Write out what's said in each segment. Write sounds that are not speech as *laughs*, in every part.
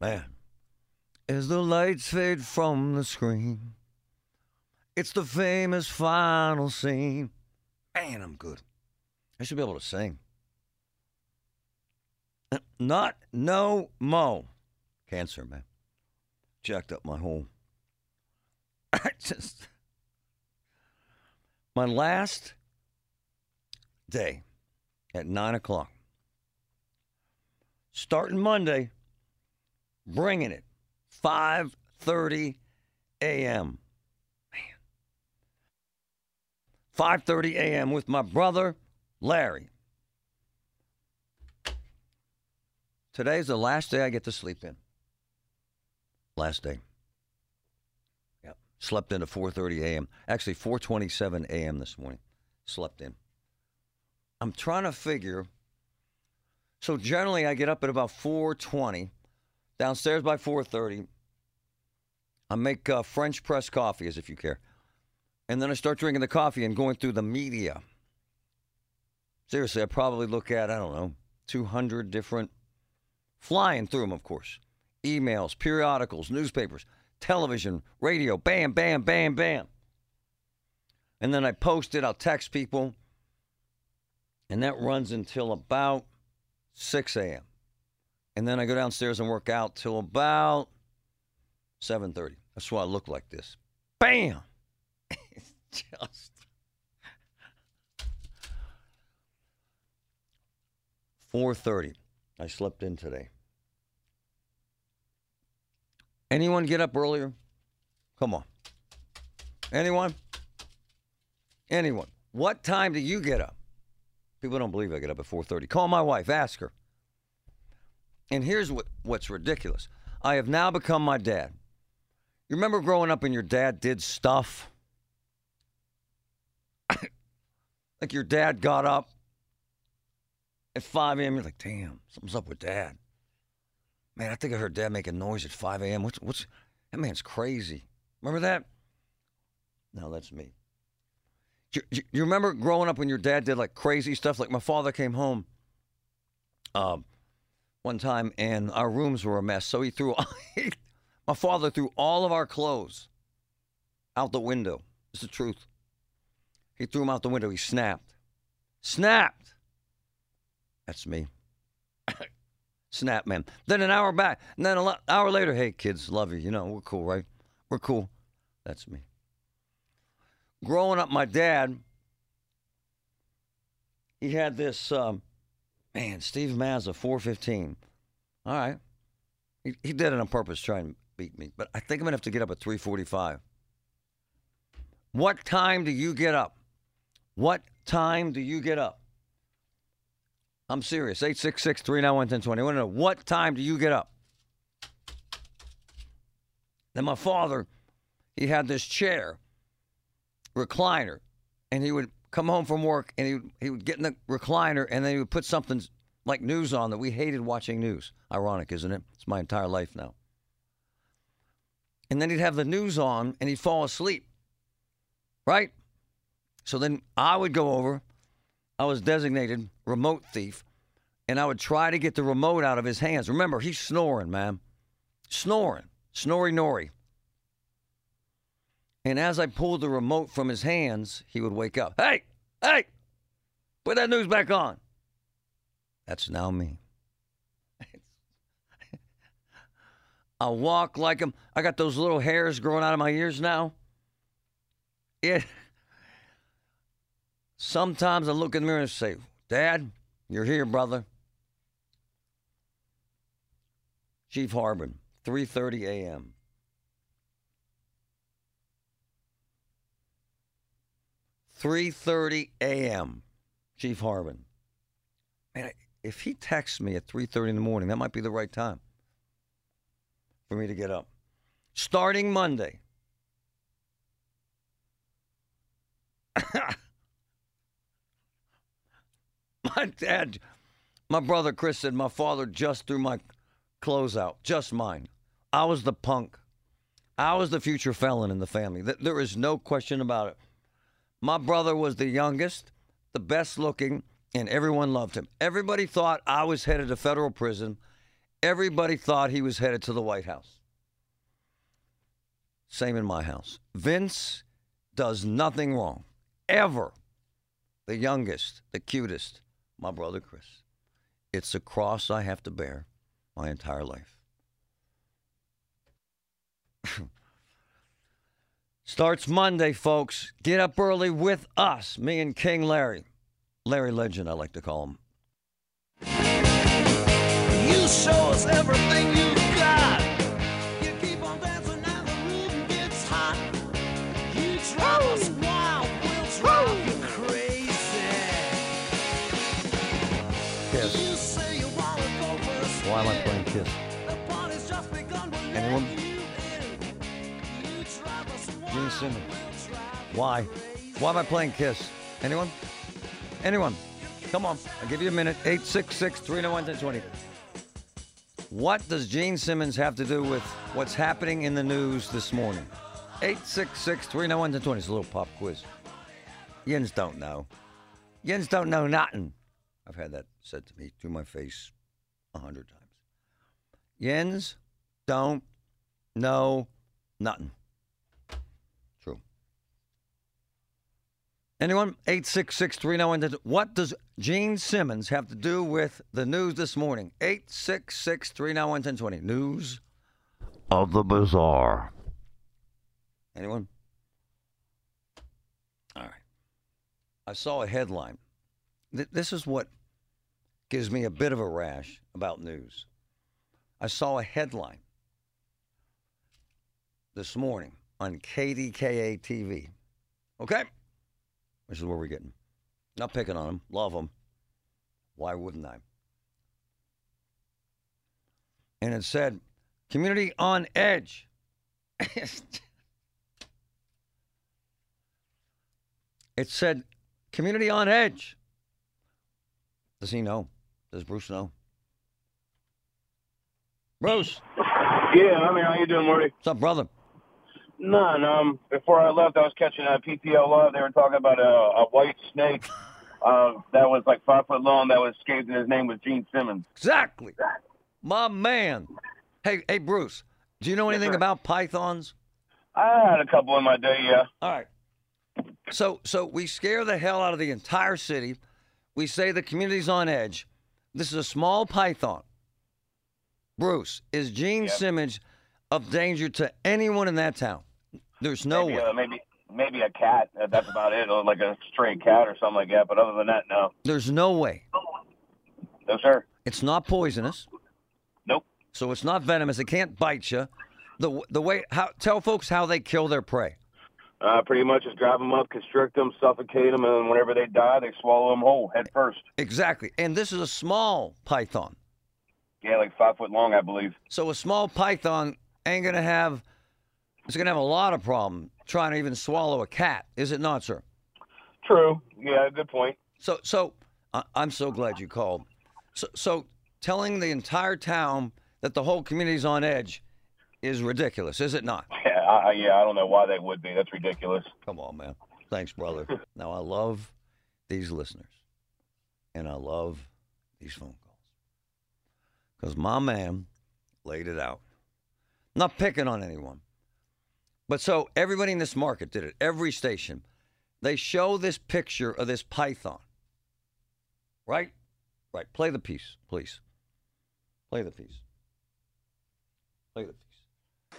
Man. As the lights fade from the screen, it's the famous final scene. Man, I'm good. I should be able to sing. *clears throat* Not no mo. Cancer, man. Jacked up my whole. I *coughs* just. My last day at nine o'clock. Starting Monday, bringing it. 5:30 a.m. Man. 5:30 a.m. with my brother Larry. Today's the last day I get to sleep in. Last day. Yep. Slept in at 4:30 a.m. Actually 4:27 a.m. this morning. Slept in. I'm trying to figure so generally I get up at about 4:20, downstairs by 4:30. I make uh, French press coffee as if you care. And then I start drinking the coffee and going through the media. Seriously, I probably look at, I don't know, 200 different, flying through them, of course. Emails, periodicals, newspapers, television, radio, bam, bam, bam, bam. And then I post it, I'll text people. And that runs until about 6 a.m. And then I go downstairs and work out till about 7.30. That's why I look like this. Bam! *laughs* it's just... 4.30. I slept in today. Anyone get up earlier? Come on. Anyone? Anyone? What time do you get up? People don't believe I get up at 4:30. Call my wife, ask her. And here's what, what's ridiculous. I have now become my dad. You remember growing up and your dad did stuff? *coughs* like your dad got up at 5 a.m. You're like, damn, something's up with dad. Man, I think I heard dad making noise at 5 a.m. What's, what's, that man's crazy. Remember that? No, that's me. You, you, you remember growing up when your dad did like crazy stuff? Like my father came home um, one time and our rooms were a mess. So he threw, *laughs* my father threw all of our clothes out the window. It's the truth. He threw them out the window. He snapped. Snapped. That's me. *coughs* Snap, man. Then an hour back. And then an hour later, hey, kids, love you. You know, we're cool, right? We're cool. That's me growing up, my dad, he had this, um, man, Steve Mazza, 415. All right. He, he did it on purpose, trying to beat me. But I think I'm going to have to get up at 345. What time do you get up? What time do you get up? I'm serious. 866 391 1020. I want to know what time do you get up? Then my father, he had this chair recliner, and he would come home from work and he would, he would get in the recliner and then he would put something like news on that we hated watching news. Ironic, isn't it? It's my entire life now. And then he'd have the news on and he'd fall asleep. Right? So then I would go over. I was designated remote thief, and I would try to get the remote out of his hands. Remember, he's snoring, man. Snoring. Snory Nori. And as I pulled the remote from his hands, he would wake up. Hey, hey, put that news back on. That's now me. *laughs* I walk like him. I got those little hairs growing out of my ears now. It. Sometimes I look in the mirror and say, Dad, you're here, brother. Chief Harbin, 3:30 a.m. Three thirty a.m. Chief Harbin. Man, if he texts me at three thirty in the morning, that might be the right time for me to get up. Starting Monday. *coughs* my dad, my brother Chris said my father just threw my clothes out, just mine. I was the punk. I was the future felon in the family. There is no question about it. My brother was the youngest, the best looking, and everyone loved him. Everybody thought I was headed to federal prison. Everybody thought he was headed to the White House. Same in my house. Vince does nothing wrong, ever. The youngest, the cutest, my brother Chris. It's a cross I have to bear my entire life. *clears throat* Starts Monday, folks. Get up early with us, me and King Larry. Larry Legend, I like to call him. You show us everything you got. You keep on dancing and the rhythm gets hot. You drive us wild, we'll drive you crazy. Kiss. You say you wanna go first. Why am I playing Kiss? The party's just begun. We'll Anyone? Gene Simmons. Why? Why am I playing Kiss? Anyone? Anyone? Come on. I'll give you a minute. 866 301 1020. What does Gene Simmons have to do with what's happening in the news this morning? 866 301 1020. It's a little pop quiz. Yins don't know. Yins don't know nothing. I've had that said to me to my face a hundred times. Yins don't know nothing. True. Anyone? 866 What does Gene Simmons have to do with the news this morning? 866 1020. News of the bizarre. Anyone? All right. I saw a headline. Th- This is what gives me a bit of a rash about news. I saw a headline this morning on KDKA TV. Okay? This is where we're getting. Not picking on them. Love them. Why wouldn't I? And it said, community on edge. *laughs* it said, community on edge. Does he know? Does Bruce know? Bruce, Yeah, I mean, how you doing, Morty? what's up, brother? None. Um, before I left, I was catching a PTO live. They were talking about a, a white snake uh, that was like five foot long that was escaped, and his name was Gene Simmons. Exactly. My man. Hey, hey, Bruce, do you know anything sir. about pythons? I had a couple in my day, yeah. All right. So so we scare the hell out of the entire city. We say the community's on edge. This is a small python. Bruce, is Gene Yep. Simmons of danger to anyone in that town? There's no maybe, way. uh, maybe maybe a cat. Uh, That's about it, or like a stray cat or something like that. But other than that, no. There's no way. No, sir. It's not poisonous, Nope. so it's not venomous. It can't bite you. The the way how tell folks how they kill their prey. Uh, pretty much just grab them up, constrict them, suffocate them, and then whenever they die, they swallow them whole, head first. Exactly. And this is a small python. Yeah, like five foot long, I believe. So a small python ain't gonna have it's gonna have a lot of problem trying to even swallow a cat, is it not, sir? True. Yeah, good point. So so I I'm so glad you called. So, so telling the entire town that the whole community's on edge is ridiculous, is it not? *laughs* Yeah, I, yeah, I don't know why they would be. That's ridiculous. Come on, man. Thanks, brother. *laughs* now, I love these listeners, and I love these phone calls because my man laid it out. Not picking on anyone. But so everybody in this market did it, every station. They show this picture of this python. Right? Right. Play the piece, please. Play the piece. Play the piece.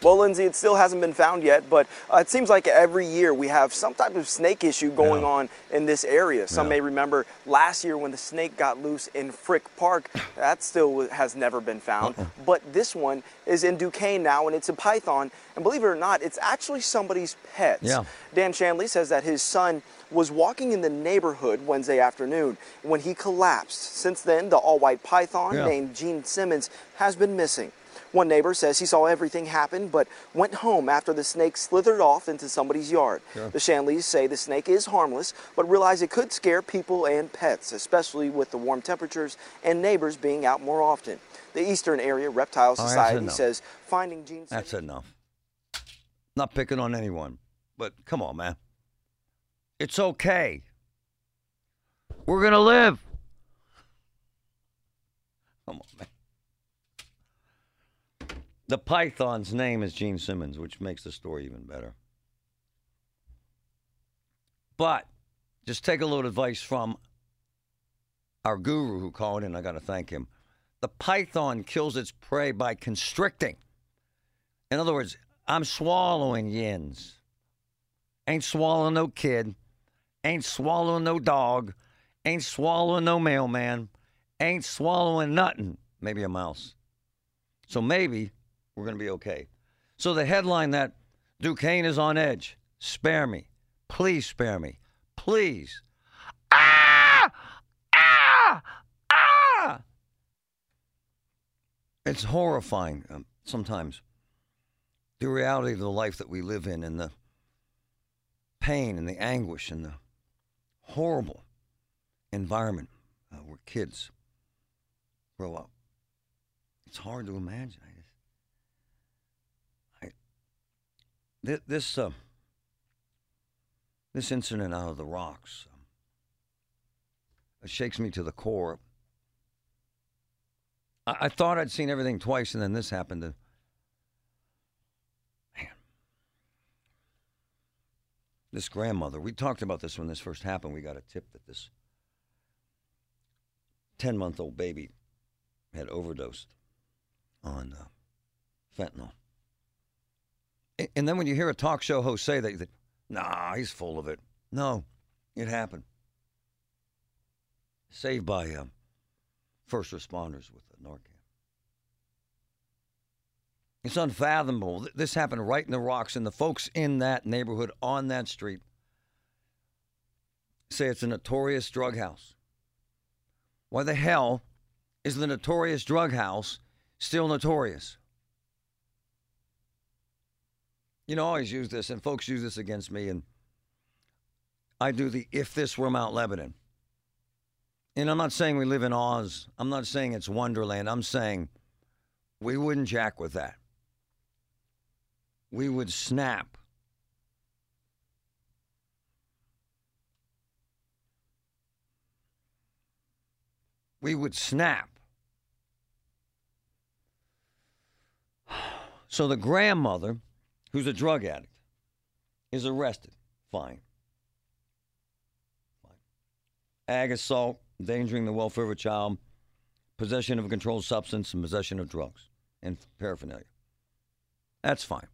Well, Lindsay, it still hasn't been found yet, but uh, it seems like every year we have some type of snake issue going Yeah. on in this area. Some Yeah. may remember last year when the snake got loose in Frick Park. That still has never been found. Uh-uh. But this one is in Duquesne now, and it's a python. And believe it or not, it's actually somebody's pet. Yeah. Dan Shanley says that his son was walking in the neighborhood Wednesday afternoon when he collapsed. Since then, the all-white python Yeah. named Gene Simmons has been missing. One neighbor says he saw everything happen, but went home after the snake slithered off into somebody's yard. The Shanleys say the snake is harmless, but realize it could scare people and pets, especially with the warm temperatures and neighbors being out more often. The Eastern Area Reptile oh, Society enough. says finding Gene That's enough. Not picking on anyone, but come on, man. It's okay. We're going to live. Come on, man. The python's name is Gene Simmons, which makes the story even better. But just take a little advice from our guru who called in. I got to thank him. The python kills its prey by constricting. In other words, I'm swallowing yins. Ain't swallowing no kid. Ain't swallowing no dog. Ain't swallowing no mailman. Ain't swallowing nothing. Maybe a mouse. So maybe we're going to be okay. So the headline that Duquesne is on edge. Spare me. Please spare me. Please. Ah! Ah! Ah! It's horrifying um, sometimes. The reality of the life that we live in and the pain and the anguish and the horrible environment uh, where kids grow up. It's hard to imagine. I just, I, thi- this, uh, this incident out of the rocks um, it shakes me to the core. I, I thought I'd seen everything twice, and then this happened. To, man, this grandmother. We talked about this when this first happened. We got a tip that this ten-month-old baby had overdosed on uh, fentanyl. And then when you hear a talk show host say that, you think, nah, he's full of it. No, it happened. Saved by um, first responders with Narcan. It's unfathomable. This happened right in the rocks, and the folks in that neighborhood on that street say it's a notorious drug house. Why the hell is the notorious drug house still notorious? You know, I always use this, and folks use this against me, and I do the if this were Mount Lebanon. And I'm not saying we live in Oz. I'm not saying it's Wonderland. I'm saying we wouldn't jack with that. We would snap. We would snap. *sighs* So the grandmother, who's a drug addict, is arrested. Fine. Fine. Ag assault, endangering the welfare of a child, possession of a controlled substance, and possession of drugs and paraphernalia. That's fine.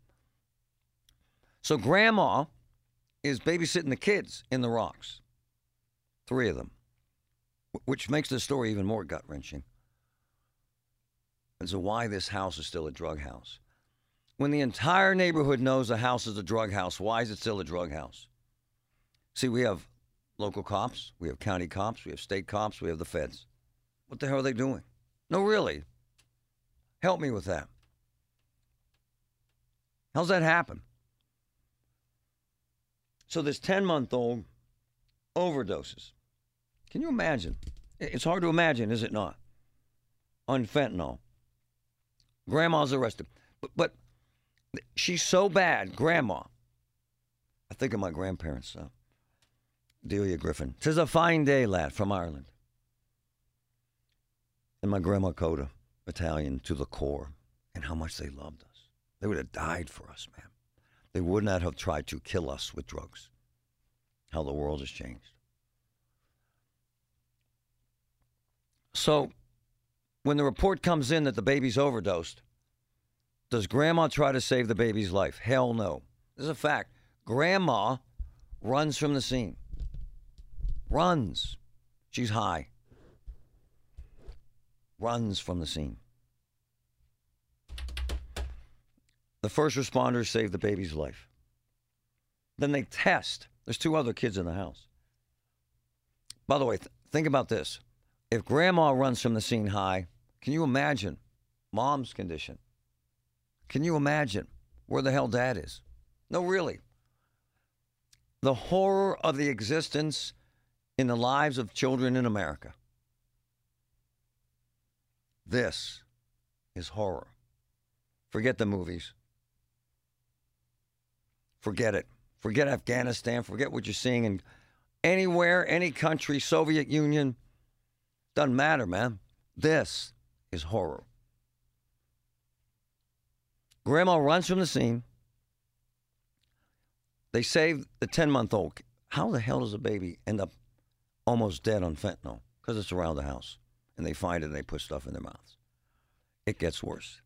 So grandma is babysitting the kids in the rocks. Three of them. Which makes the story even more gut wrenching. And so why this house is still a drug house. When the entire neighborhood knows a house is a drug house, why is it still a drug house? See, we have local cops, we have county cops, we have state cops, we have the feds. What the hell are they doing? No, really. Help me with that. How's that happen? So this 10 month old overdoses. Can you imagine? It's hard to imagine, is it not? on fentanyl. Grandma's arrested. But, but she's so bad, Grandma. I think of my grandparents, uh, Delia Griffin. Tis a fine day, lad, from Ireland. And my grandma Coda, Italian to the core, and how much they loved us. They would have died for us, man. They would not have tried to kill us with drugs. How the world has changed. So, when the report comes in that the baby's overdosed, does grandma try to save the baby's life? Hell no. This is a fact. Grandma runs from the scene. Runs. She's high. Runs from the scene. The first responders save the baby's life. Then they test. There's two other kids in the house. By the way, th- think about this. If grandma runs from the scene high, can you imagine mom's condition? Can you imagine where the hell dad is? No, really. The horror of the existence in the lives of children in America. This is horror. Forget the movies. Forget it. Forget Afghanistan. Forget what you're seeing in anywhere, any country, Soviet Union. Doesn't matter, man. This is horror. Grandma runs from the scene. They save the 10 month old. How the hell does a baby end up almost dead on fentanyl? Because it's around the house. And they find it and they put stuff in their mouths. It gets worse.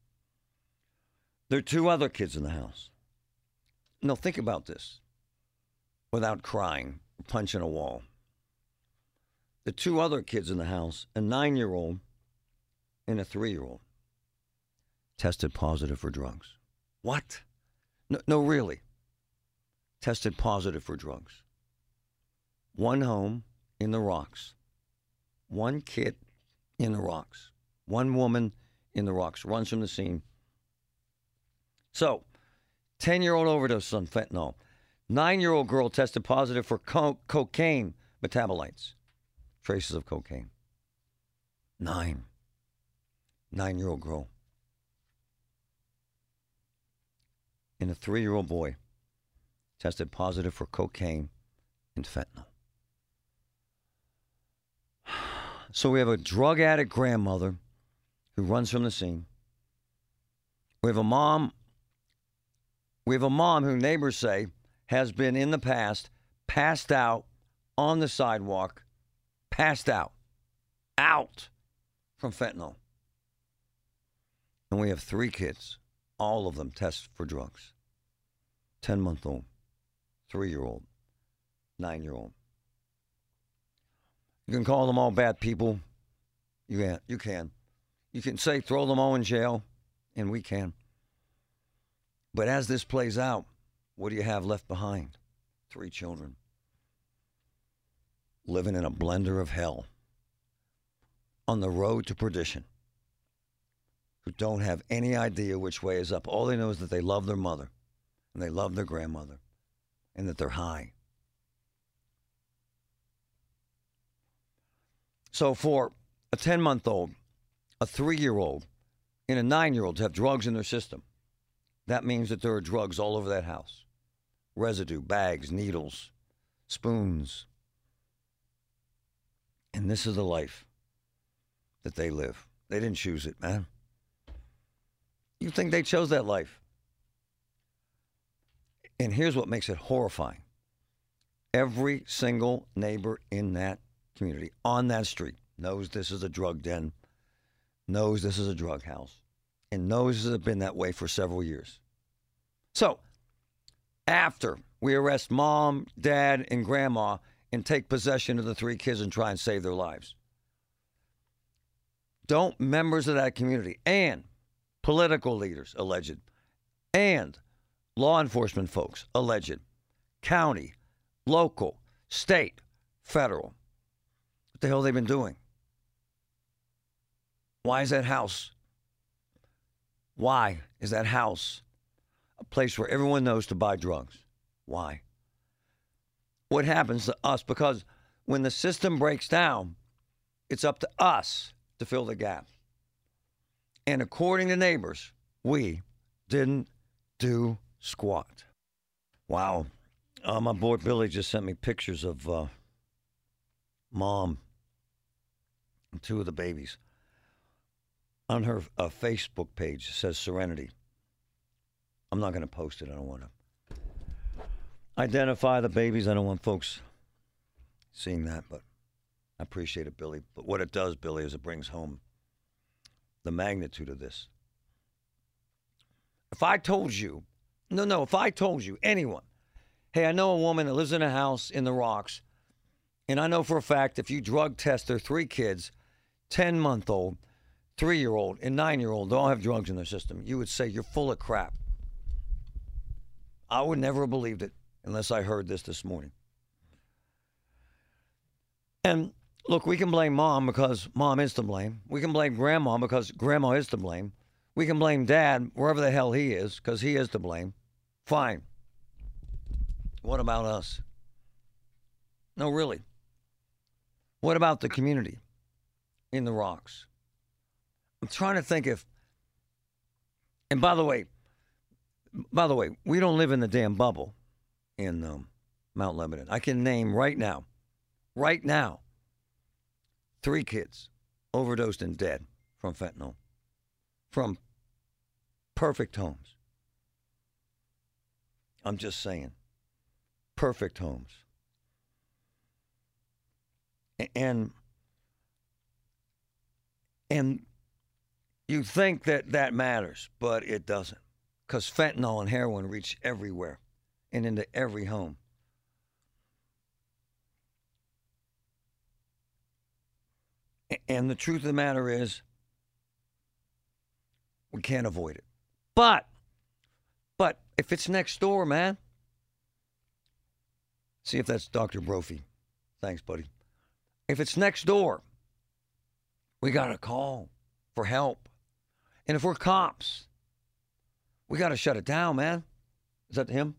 There are two other kids in the house. No, think about this without crying, punching a wall. The two other kids in the house, a nine year old and a three year old, tested positive for drugs. What? No, no, really. Tested positive for drugs. One home in the rocks. One kid in the rocks. One woman in the rocks runs from the scene. So, 10 year old overdose on fentanyl. Nine year old girl tested positive for co- cocaine metabolites, traces of cocaine. Nine. Nine year old girl. And a three year old boy tested positive for cocaine and fentanyl. *sighs* So we have a drug addict grandmother who runs from the scene. We have a mom. We have a mom who neighbors say has been in the past passed out on the sidewalk, passed out, out from fentanyl. And we have three kids, all of them test for drugs 10 month old, three year old, nine year old. You can call them all bad people. You can. You can. You can say throw them all in jail, and we can. But as this plays out, what do you have left behind? Three children living in a blender of hell on the road to perdition who don't have any idea which way is up. All they know is that they love their mother and they love their grandmother and that they're high. So for a 10 month old, a three year old, and a nine year old to have drugs in their system, that means that there are drugs all over that house residue, bags, needles, spoons. And this is the life that they live. They didn't choose it, man. You think they chose that life? And here's what makes it horrifying every single neighbor in that community on that street knows this is a drug den, knows this is a drug house, and knows it's been that way for several years. So, after we arrest mom, dad, and grandma and take possession of the three kids and try and save their lives, don't members of that community and political leaders, alleged, and law enforcement folks, alleged, county, local, state, federal, what the hell have they been doing? Why is that house? Why is that house a place where everyone knows to buy drugs? Why? What happens to us? Because when the system breaks down, it's up to us to fill the gap. And according to neighbors, we didn't do squat. Wow. Uh, my boy Billy just sent me pictures of uh, mom and two of the babies. On her uh, Facebook page it says Serenity. I'm not going to post it. I don't want to identify the babies. I don't want folks seeing that, but I appreciate it, Billy. But what it does, Billy, is it brings home the magnitude of this. If I told you, no, no, if I told you, anyone, hey, I know a woman that lives in a house in the rocks, and I know for a fact if you drug test their three kids, 10 month old, three year old, and nine year old, they all have drugs in their system, you would say you're full of crap. I would never have believed it unless I heard this this morning. And look, we can blame mom because mom is to blame. We can blame grandma because grandma is to blame. We can blame dad wherever the hell he is because he is to blame. Fine. What about us? No, really. What about the community in the rocks? I'm trying to think if. And by the way, by the way, we don't live in the damn bubble in um, Mount Lebanon. I can name right now, right now, three kids overdosed and dead from fentanyl from perfect homes. I'm just saying, perfect homes. And and you think that that matters, but it doesn't, because fentanyl and heroin reach everywhere and into every home. And the truth of the matter is, we can't avoid it. But, but if it's next door, man, see if that's Dr. Brophy. Thanks, buddy. If it's next door, we got to call for help. And if we're cops, we got to shut it down, man. Is that him?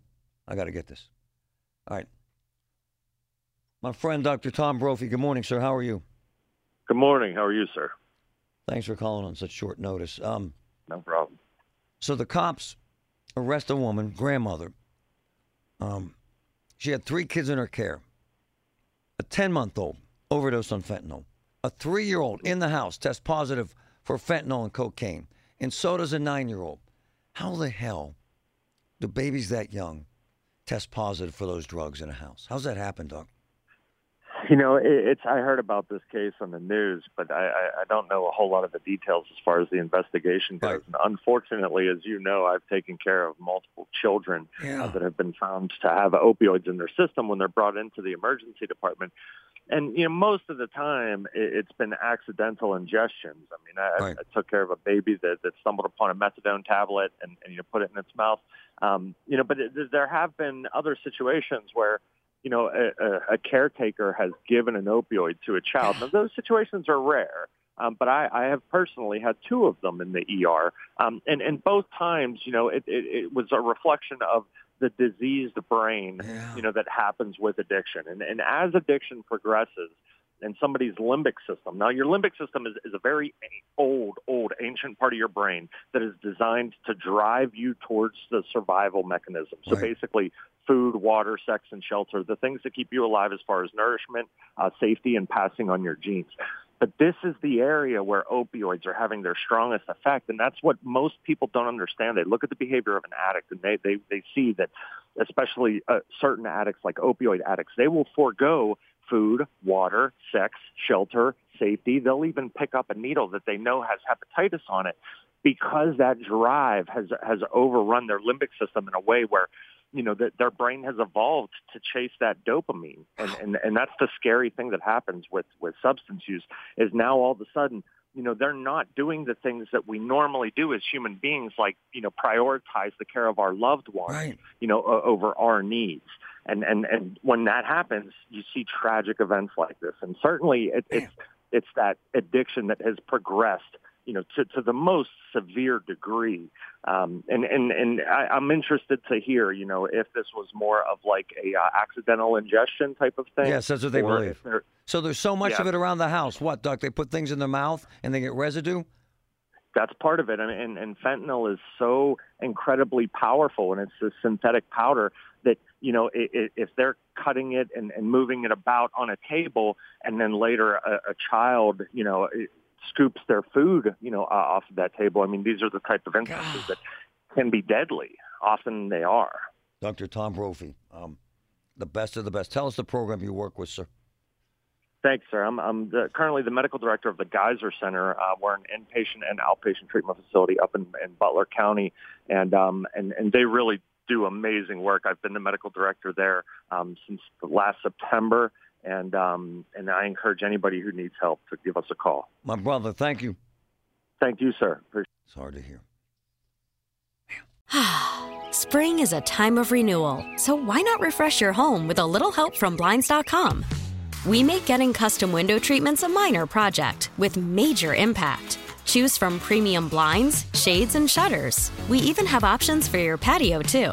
I got to get this. All right. My friend, Dr. Tom Brophy. Good morning, sir. How are you? Good morning. How are you, sir? Thanks for calling on such short notice. Um, No problem. so the cops arrest a woman, grandmother. Um, she had three kids in her care. A 10 month old overdosed on fentanyl. A three year old in the house tests positive for fentanyl and cocaine. And so does a nine year old. How the hell do babies that young test positive for those drugs in a house? How's that happen, Doc? You know, it, it's. I heard about this case on the news, but I, I, I don't know a whole lot of the details as far as the investigation goes. Right. And unfortunately, as you know, I've taken care of multiple children Yeah. uh, that have been found to have opioids in their system when they're brought into the emergency department. And you know, most of the time, it, it's been accidental ingestions. I mean, I, Right. I took care of a baby that, that stumbled upon a methadone tablet and, and you know put it in its mouth. Um, you know, but it, there have been other situations where you know, a, a, a caretaker has given an opioid to a child. Now, those situations are rare, um, but I, I have personally had two of them in the ER, um, and and both times, you know, it, it, it was a reflection of the diseased brain, Yeah. you know, that happens with addiction, and and as addiction progresses. And somebody's limbic system. Now, your limbic system is, is a very old, old, ancient part of your brain that is designed to drive you towards the survival mechanism. So Right. basically, food, water, sex, and shelter, the things that keep you alive as far as nourishment, uh, safety, and passing on your genes. But this is the area where opioids are having their strongest effect, and that's what most people don't understand. They look at the behavior of an addict, and they they, they see that, especially uh, certain addicts like opioid addicts, they will forego food, water, sex, shelter, safety. They'll even pick up a needle that they know has hepatitis on it because that drive has has overrun their limbic system in a way where you know that their brain has evolved to chase that dopamine. And, and and that's the scary thing that happens with with substance use is now all of a sudden you know they're not doing the things that we normally do as human beings like you know prioritize the care of our loved ones Right. you know o- over our needs. And and and when that happens you see tragic events like this. And certainly it, it's it's that addiction that has progressed you know to to the most severe degree um and and and I, i'm interested to hear you know if this was more of like a uh, accidental ingestion type of thing Yes, that's what they believe. So there's so much Yeah. of it around the house. What, Doc? They put things in their mouth and they get residue? that's part of it. And, and, and fentanyl is so incredibly powerful, and it's a synthetic powder that you know i i if they're cutting it and, and moving it about on a table, and then later a, a child, you know, scoops their food, you know, uh, off of that table. I mean, these are the type of instances that can be deadly. Often they are. Dr. Tom Brophy, um, the best of the best. Tell us the program you work with, sir. Thanks, sir. I'm, I'm the, currently the medical director of the Gaiser Center. Uh, we're an inpatient and outpatient treatment facility up in, in Butler County, and um, and and they really do amazing work. I've been the medical director there um, since last September, and um, and I encourage anybody who needs help to give us a call. My brother, thank you. Thank you, sir. It's hard to hear. *sighs* Spring is a time of renewal, so why not refresh your home with a little help from Blinds.com? We make getting custom window treatments a minor project with major impact. Choose from premium blinds, shades, and shutters. We even have options for your patio, too.